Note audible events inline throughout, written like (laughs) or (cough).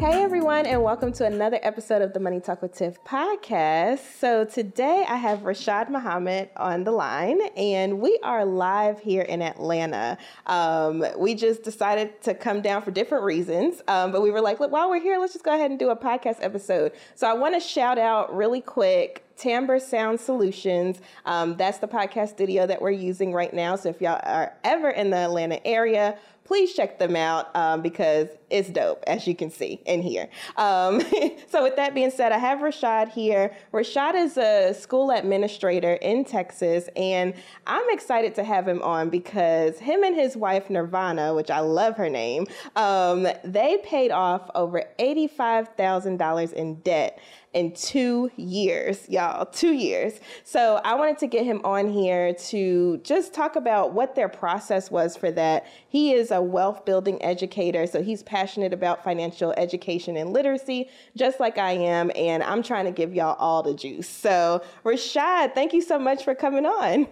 Hey everyone, and welcome to another episode of the Money Talk with Tiff podcast. So today I have Rashad Muhammad on the line, and we are live here in Atlanta. Um, we just decided to come down for different reasons, um, but we were like, look, while we're here, let's just go ahead and do a podcast episode. So I want to shout out really quick Timbre Sound Solutions. Um, that's the podcast studio that we're using right now. So if y'all are ever in the Atlanta area, please check them out um, because it's dope, as you can see in here. Um, (laughs) so, with that being said, I have Rashad here. Rashad is a school administrator in Texas, and I'm excited to have him on because him and his wife, Nirvanna, which I love her name, um, they paid off over $85,000 in debt in two years, y'all, two years. So I wanted to get him on here to just talk about what their process was for that. He is a wealth building educator, so he's passionate about financial education and literacy, just like I am, and I'm trying to give y'all all the juice. So, Rashad, thank you so much for coming on.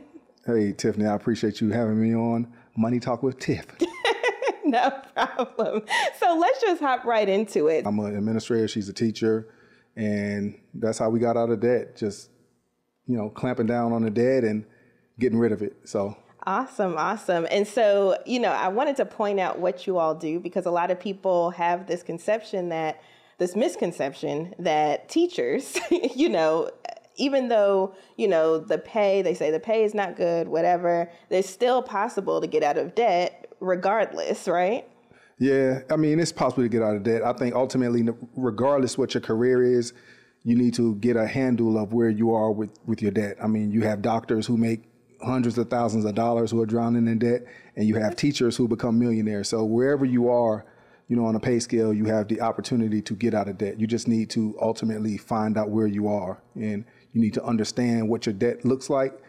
Hey, Tiffany, I appreciate you having me on Money Talk with Tiff. (laughs) no problem. So let's just hop right into it. I'm an administrator, she's a teacher and that's how we got out of debt. Just you know, clamping down on the debt and getting rid of it. So. Awesome, awesome. And so, you know, I wanted to point out what you all do because a lot of people have this conception that, this misconception that teachers, (laughs) you know, even though, you know, the pay, they say the pay is not good, whatever, it's still possible to get out of debt regardless, right? Yeah, I mean, it's possible to get out of debt. I think ultimately, regardless what your career is, you need to get a handle of where you are with, with your debt. I mean, you have doctors who make hundreds of thousands of dollars who are drowning in debt, and you have teachers who become millionaires. So wherever you are, you know, on a pay scale, you have the opportunity to get out of debt. You just need to ultimately find out where you are, and you need to understand what your debt looks like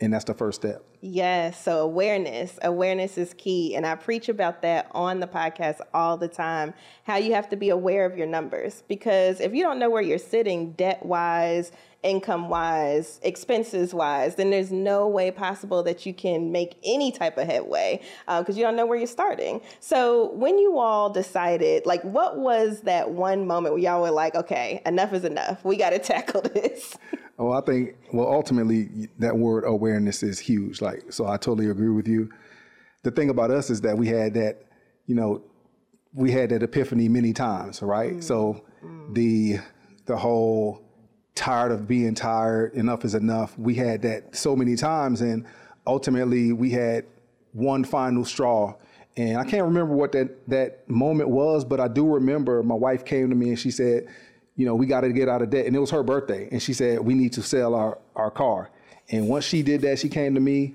and that's the first step. Yes. So awareness, awareness is key. And I preach about that on the podcast all the time. How you have to be aware of your numbers. Because if you don't know where you're sitting debt wise, income wise, expenses wise, then there's no way possible that you can make any type of headway because uh, you don't know where you're starting. So when you all decided, like, what was that one moment where y'all were like, okay, enough is enough. We got to (laughs) tackle this. Oh, I think well, ultimately that word awareness is huge. Like, so I totally agree with you. The thing about us is that we had that, you know, we had that epiphany many times, right? Mm. So mm. the the whole tired of being tired, enough is enough. We had that so many times, and ultimately we had one final straw. And I can't remember what that that moment was, but I do remember my wife came to me and she said, you know, we got to get out of debt. And it was her birthday. And she said, we need to sell our, our car. And once she did that, she came to me.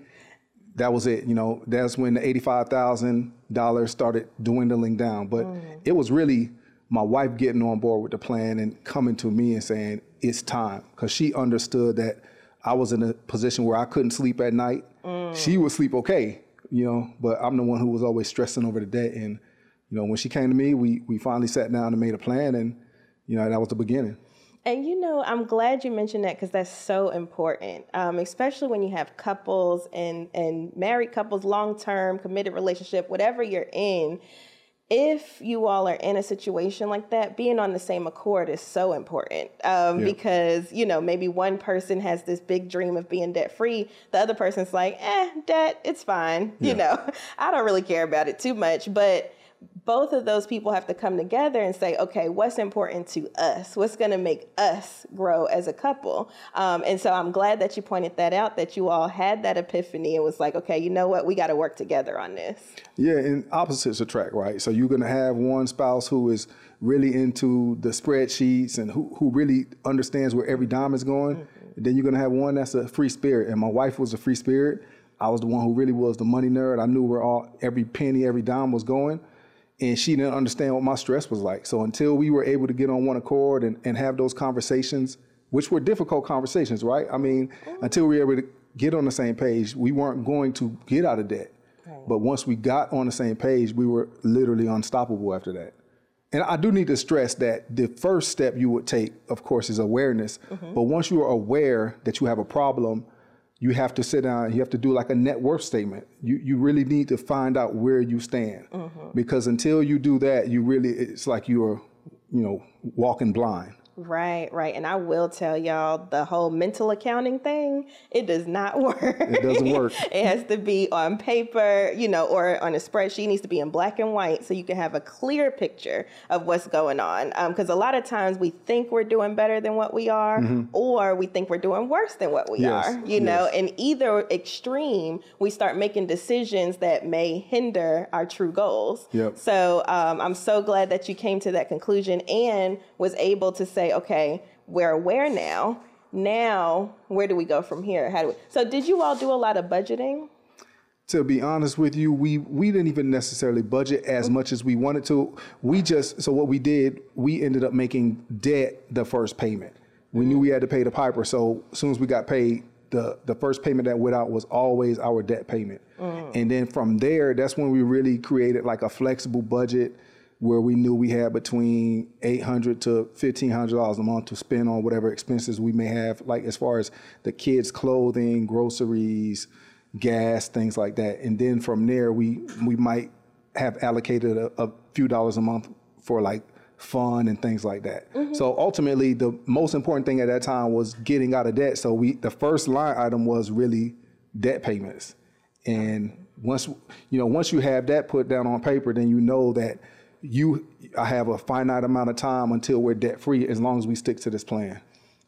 That was it. You know, that's when the $85,000 started dwindling down. But mm. it was really my wife getting on board with the plan and coming to me and saying, it's time. Because she understood that I was in a position where I couldn't sleep at night. Mm. She would sleep okay, you know, but I'm the one who was always stressing over the debt. And, you know, when she came to me, we, we finally sat down and made a plan. And, you know, that was the beginning. And you know, I'm glad you mentioned that because that's so important, um, especially when you have couples and and married couples, long term committed relationship, whatever you're in. If you all are in a situation like that, being on the same accord is so important um, yeah. because you know maybe one person has this big dream of being debt free, the other person's like, eh, debt, it's fine. Yeah. You know, (laughs) I don't really care about it too much, but both of those people have to come together and say, okay, what's important to us? What's going to make us grow as a couple? Um, and so I'm glad that you pointed that out, that you all had that epiphany and was like, okay, you know what? We got to work together on this. Yeah, and opposites attract, right? So you're going to have one spouse who is really into the spreadsheets and who, who really understands where every dime is going. Mm-hmm. Then you're going to have one that's a free spirit. And my wife was a free spirit. I was the one who really was the money nerd. I knew where all every penny, every dime was going and she didn't understand what my stress was like. So until we were able to get on one accord and, and have those conversations, which were difficult conversations, right? I mean, mm-hmm. until we were able to get on the same page, we weren't going to get out of debt. Right. But once we got on the same page, we were literally unstoppable after that. and I do need to stress that the first step you would take, of course, is awareness. Mm-hmm. But once you are aware that you have a problem, you have to sit down. You have to do like a net worth statement. You you really need to find out where you stand, mm-hmm. because until you do that, you really it's like you're, you know, walking blind. Right, right. And I will tell y'all the whole mental accounting thing, it does not (laughs) work. It doesn't work. (laughs) it has to be on paper, you know, or on a spreadsheet. It needs to be in black and white so you can have a clear picture of what's going on. Because um, a lot of times we think we're doing better than what we are, mm-hmm. or we think we're doing worse than what we yes. are, you yes. know. And either extreme, we start making decisions that may hinder our true goals. Yep. So um, I'm so glad that you came to that conclusion and was able to say, say, okay, we're aware now. Now, where do we go from here? How do we? So, did you all do a lot of budgeting? To be honest with you, we we didn't even necessarily budget as much as we wanted to. We just so what we did, we ended up making debt the first payment. We knew we had to pay the piper, so as soon as we got paid, the the first payment that went out was always our debt payment. Mm. And then from there, that's when we really created like a flexible budget where we knew we had between eight hundred to fifteen hundred dollars a month to spend on whatever expenses we may have, like as far as the kids' clothing, groceries, gas, things like that. And then from there, we we might have allocated a, a few dollars a month for like fun and things like that. Mm-hmm. So ultimately, the most important thing at that time was getting out of debt. So we the first line item was really debt payments, and once you know once you have that put down on paper, then you know that you I have a finite amount of time until we're debt free as long as we stick to this plan.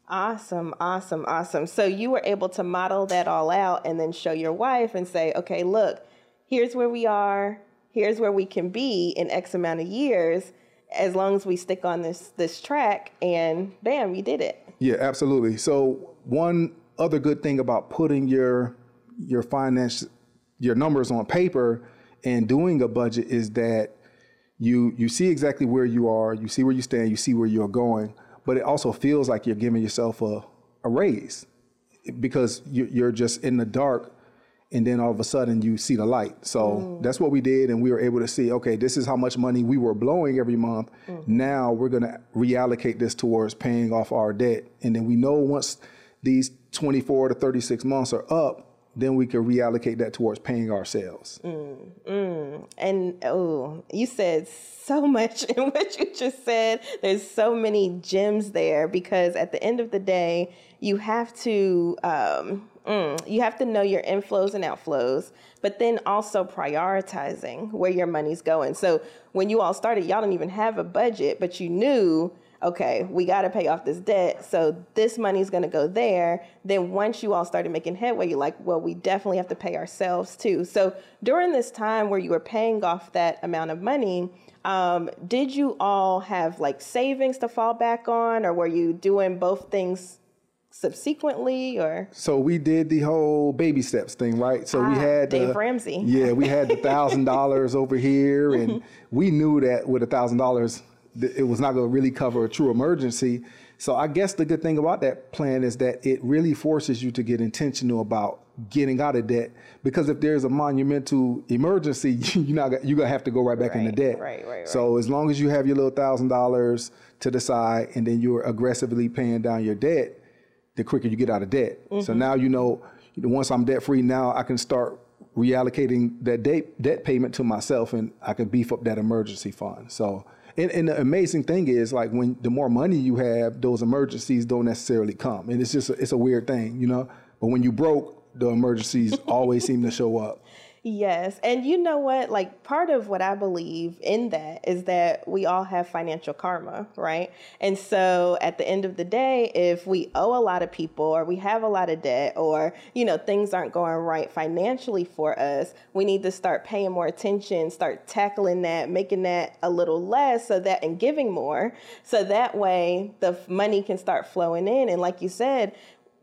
Awesome, awesome, awesome. So you were able to model that all out and then show your wife and say, okay, look, here's where we are, here's where we can be in X amount of years, as long as we stick on this this track and bam, you did it. Yeah, absolutely. So one other good thing about putting your your finance your numbers on paper and doing a budget is that you you see exactly where you are, you see where you stand, you see where you're going, but it also feels like you're giving yourself a, a raise because you're just in the dark and then all of a sudden you see the light. So mm. that's what we did, and we were able to see, okay, this is how much money we were blowing every month. Mm. Now we're going to reallocate this towards paying off our debt, and then we know once these 24 to 36 months are up, then we can reallocate that towards paying ourselves. Mm, mm. And oh, you said so (laughs) much in what you just said. There's so many gems there because at the end of the day, you have to um, mm, you have to know your inflows and outflows, but then also prioritizing where your money's going. So when you all started, y'all didn't even have a budget, but you knew okay, we got to pay off this debt. So this money is going to go there. Then once you all started making headway, you're like, well, we definitely have to pay ourselves too. So during this time where you were paying off that amount of money, um, did you all have like savings to fall back on, or were you doing both things subsequently or so we did the whole baby steps thing right so ah, we had Dave the, Ramsey yeah we had the thousand dollars over here and (laughs) we knew that with a thousand dollars it was not going to really cover a true emergency. So I guess the good thing about that plan is that it really forces you to get intentional about getting out of debt because if there's a monumental emergency, (laughs) you're not you're gonna have to go right back right, into debt. Right, right, right. So as long as you have your little thousand dollars to the side and then you're aggressively paying down your debt, the quicker you get out of debt. Mm-hmm. So now you know once I'm debt free, now I can start reallocating that debt debt payment to myself and I can beef up that emergency fund. So and, and, the amazing thing is, like, when the more money you have, those emergencies don't necessarily come, and it's just a, it's a weird thing, you know. But when you broke, the emergencies (laughs) always seem to show up. Yes. And you know what? Like, part of what I believe in that is that we all have financial karma, right? And so at the end of the day, if we owe a lot of people or we have a lot of debt or, you know, things aren't going right financially for us, we need to start paying more attention, start tackling that, making that a little less so that and giving more so that way the money can start flowing in. And like you said,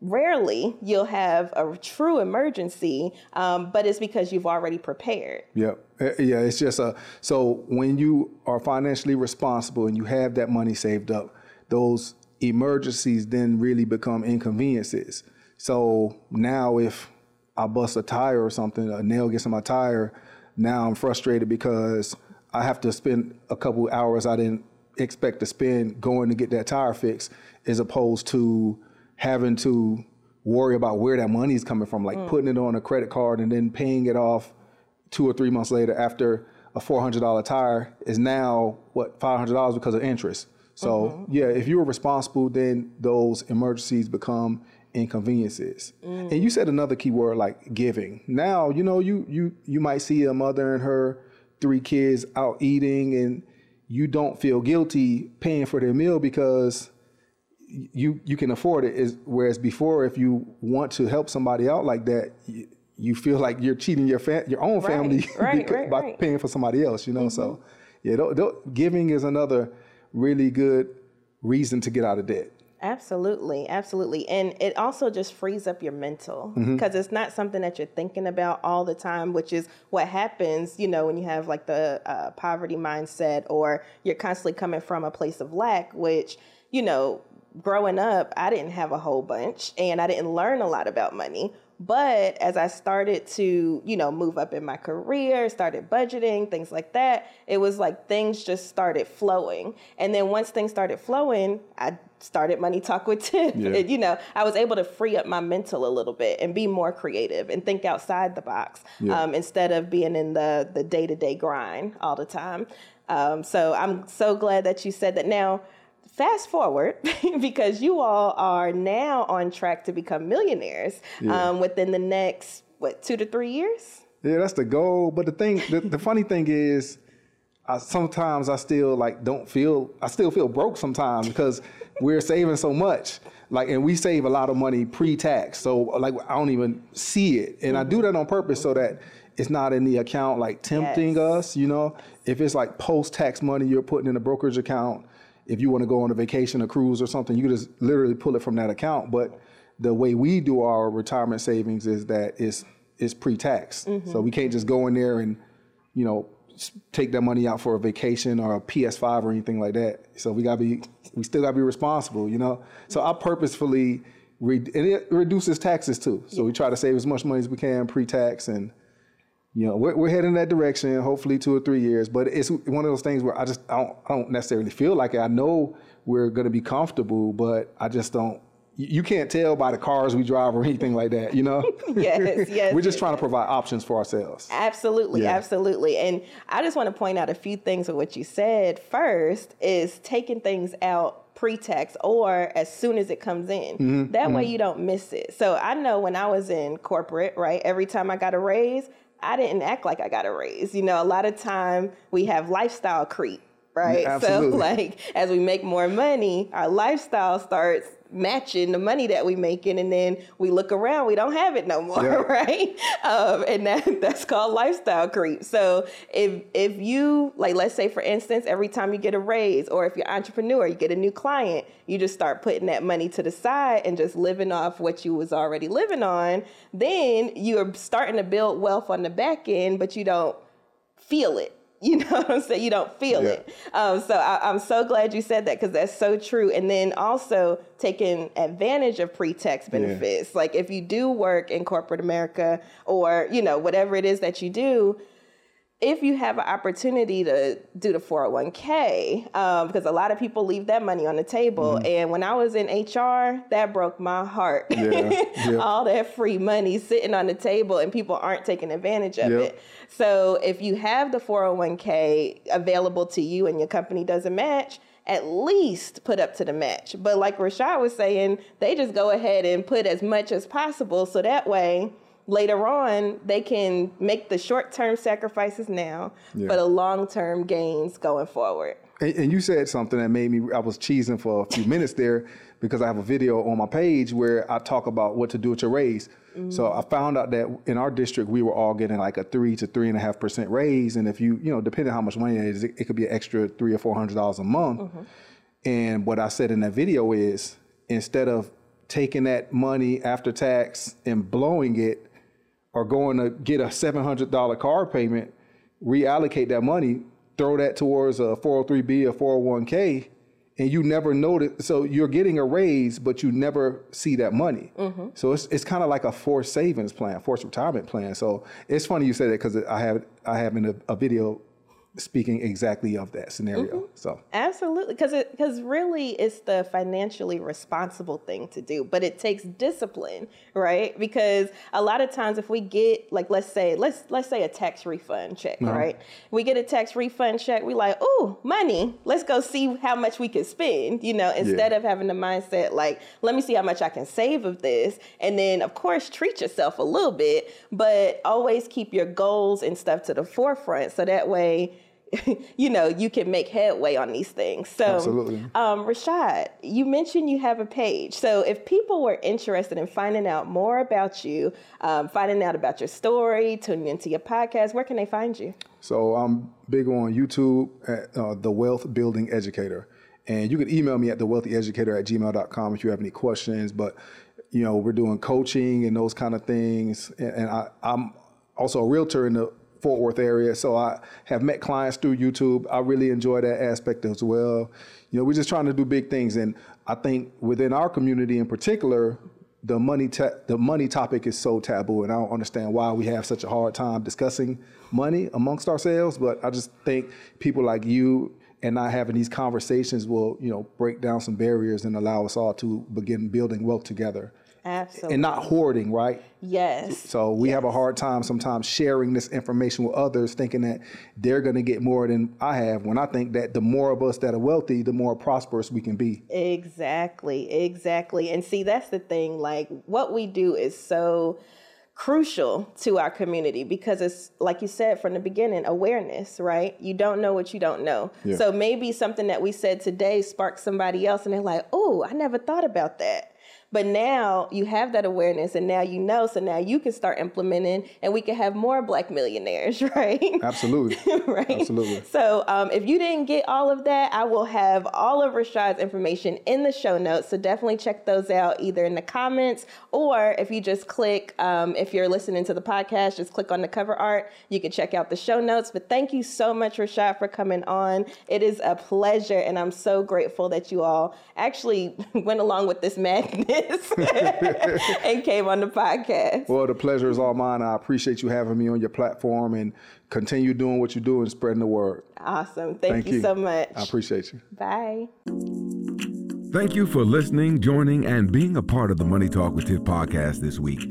rarely you'll have a true emergency, um, but it's because you've already prepared. Yep. Uh, yeah, it's just a so when you are financially responsible and you have that money saved up, those emergencies then really become inconveniences. So now if I bust a tire or something, a nail gets in my tire, now I'm frustrated because I have to spend a couple hours I didn't expect to spend going to get that tire fixed as opposed to having to worry about where that money is coming from, like mm. putting it on a credit card and then paying it off two or three months later after a $400 tire is now what $500 because of interest. So mm-hmm. yeah, if you're responsible, then those emergencies become inconveniences. Mm. And you said another key word like giving. Now, you know, you you you might see a mother and her three kids out eating and you don't feel guilty paying for their meal because you you can afford it is whereas before if you want to help somebody out like that you, you feel like you're cheating your fa- your own family (laughs) right, right, by paying for somebody else you know mm-hmm. so yeah th- th- giving is another really good reason to get out of debt Absolutely, absolutely. And it also just frees up your mental because mm-hmm. it's not something that you're thinking about all the time, which is what happens, you know, when you have like the uh, poverty mindset or you're constantly coming from a place of lack, which, you know, growing up, I didn't have a whole bunch and I didn't learn a lot about money. But as I started to, you know, move up in my career, started budgeting, things like that, it was like things just started flowing. And then once things started flowing, I started Money Talk with (laughs) Tiff. Yeah. And, you know, I was able to free up my mental a little bit and be more creative and think outside the box yeah. um, instead of being in the the day to day grind all the time. Um, so I'm so glad that you said that. Now, fast forward (laughs) because you all are now on track to become millionaires yeah. um, within the next what two to three years. Yeah, that's the goal. But the thing, the, the funny thing is. I, sometimes I still like don't feel I still feel broke sometimes because we're saving so much. Like, and we save a lot of money pre-tax. So like, I don't even see it. And mm-hmm. I do mm-hmm. that on purpose so that it's not in the account like tempting yes. us, you know? If it's like post-tax money you're putting in a brokerage account, if you want to go on a vacation, a cruise or something, you just literally pull it from that account. But the way we do our retirement savings is that it's, it's pre-tax. Mm-hmm. So we can't just go in there and, you know, take that money out for a vacation or a PS5 or anything like that. So we gotta be, we still gotta be responsible, you know. So I purposefully, re- and it reduces taxes too. So we try to save as much money as we can pre-tax, and you know we're, we're heading in that direction. Hopefully two or three years, but it's one of those things where I just I don't I don't necessarily feel like it. I know we're gonna be comfortable, but I just don't you can't tell by the cars we drive or anything like that, you know? (laughs) yes, yes. (laughs) We're just trying to provide options for ourselves. Absolutely, yeah. absolutely. And I just want to point out a few things of what you said. First is taking things out pre-tax or as soon as it comes in. Mm-hmm. That mm-hmm. way you don't miss it. So I know when I was in corporate, right, every time I got a raise, I didn't act like I got a raise. You know, a lot of time we have lifestyle creep right? Yeah, so (laughs) like as we make more money, our lifestyle starts matching the money that we making and then we look around we don't have it no more yeah. (laughs) right um, and that (laughs) that's called lifestyle creep so if if you like let's say for instance every time you get a raise or if you're an entrepreneur you get a new client you just start putting that money to the side and just living off what you was already living on then you're starting to build wealth on the back end but you don't feel it you (laughs) know what I'm saying? You don't feel yeah. it. Um, so I, am so glad you said that because that's so true. And then also taking advantage of pre-tax benefits. Yeah. Like if you do work in corporate America or, you know, whatever it is that you do, if you have an opportunity to do the 401k, um, because a lot of people leave that money on the table. Mm-hmm. And when I was in HR, that broke my heart. Yeah, (laughs) yeah. All that free money sitting on the table and people aren't taking advantage of yep. it. So if you have the 401k available to you and your company doesn't match, at least put up to the match. But like Rashad was saying, they just go ahead and put as much as possible so that way later on they can make the short-term sacrifices now yeah. for the long-term gains going forward. And, and, you said something that made me I was cheesing for a few minutes there because I have a video on my page where I talk about what to do with your raise. Mm-hmm. So I found out that in our district we were all getting like a three to three and a half percent raise, and if you you know depending on how much money it is, it, it could be an extra three or four hundred dollars a month. Mm-hmm. And what I said in that video is instead of taking that money after tax and blowing it, or going to get a seven hundred dollar car payment, reallocate that money, throw that towards a 403B or four hundred oh one k and you never notice. So you're getting a raise, but you never see that money. Mm-hmm. So it's it's kind of like a forced savings plan, forced retirement plan. So it's funny you say that because I have I have in a, a, video speaking exactly of that scenario. Mm-hmm. So Absolutely, because it because really it's the financially responsible thing to do, but it takes discipline, right? Because a lot of times if we get like let's say let's let's say a tax refund check, right? We get a tax refund check, we like, oh, money, let's go see how much we can spend, you know, instead of having the mindset like, let me see how much I can save of this, and then of course treat yourself a little bit, but always keep your goals and stuff to the forefront, so that way (laughs) you know, you can make headway on these things. So, Absolutely. Um, Rashad, you mentioned you have a page. So, if people were interested in finding out more about you, um, finding out about your story, tuning into your podcast, where can they find you? So I'm big on YouTube at uh, The Wealth Building Educator. And you can email me at thewealthyeducator at gmail.com if you have any questions. But, you know, we're doing coaching and those kind of things. And, and I, I'm also a realtor in the Fort Worth area. So I have met clients through YouTube. I really enjoy that aspect as well. You know, we're just trying to do big things. And I think within our community in particular, the money ta- the money topic is so taboo, and I don't understand why we have such a hard time discussing money amongst ourselves. But I just think people like you and I having these conversations will, you know, break down some barriers and allow us all to begin building wealth together Absolutely. and not hoarding, right? yes. So we have a hard time sometimes sharing this information with others, thinking that they're going to get more than I have. When I think that the more of us that are wealthy, the more prosperous we can be. Exactly, exactly. And see, that's the thing. Like, what we do is so crucial to our community because it's like you said from the beginning awareness right you don't know what you don't know Yeah. so maybe something that we said today sparks somebody else and they're like oh i never thought about that but now you have that awareness and now you know so now you can start implementing and we can have more black millionaires (laughs) right Absolutely. (laughs) right? Absolutely. So um, if you didn't get all of that, I will have all of Rashad's information in the show notes. So definitely check those out either in the comments or if you just click, um, if you're listening to the podcast, just click on the cover art. You can check out the show notes. But thank you so much, Rashad, for coming on. It is a pleasure, and I'm so grateful that you all actually (laughs) went along with this madness (laughs) and came on the podcast. Well, the pleasure is all mine. I appreciate you having me on your platform and continue doing what you do and spreading the word. Awesome. Thank, Thank you, you. so much. I appreciate you. Bye. Thank you for listening, joining, and being a part of the Money Talk with Tiff podcast this week.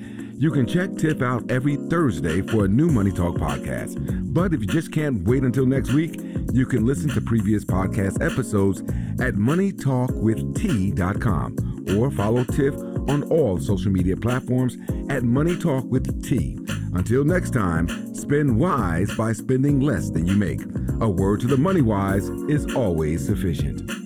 You can check Tiff out every Thursday for a new Money Talk podcast. But if you just can't wait until next week, you can listen to previous podcast episodes at moneytalkwitht.com or follow Tiff on all social media platforms at Money Talk with T. Until next time, spend wise by spending less than you make. A word to the money wise is always sufficient.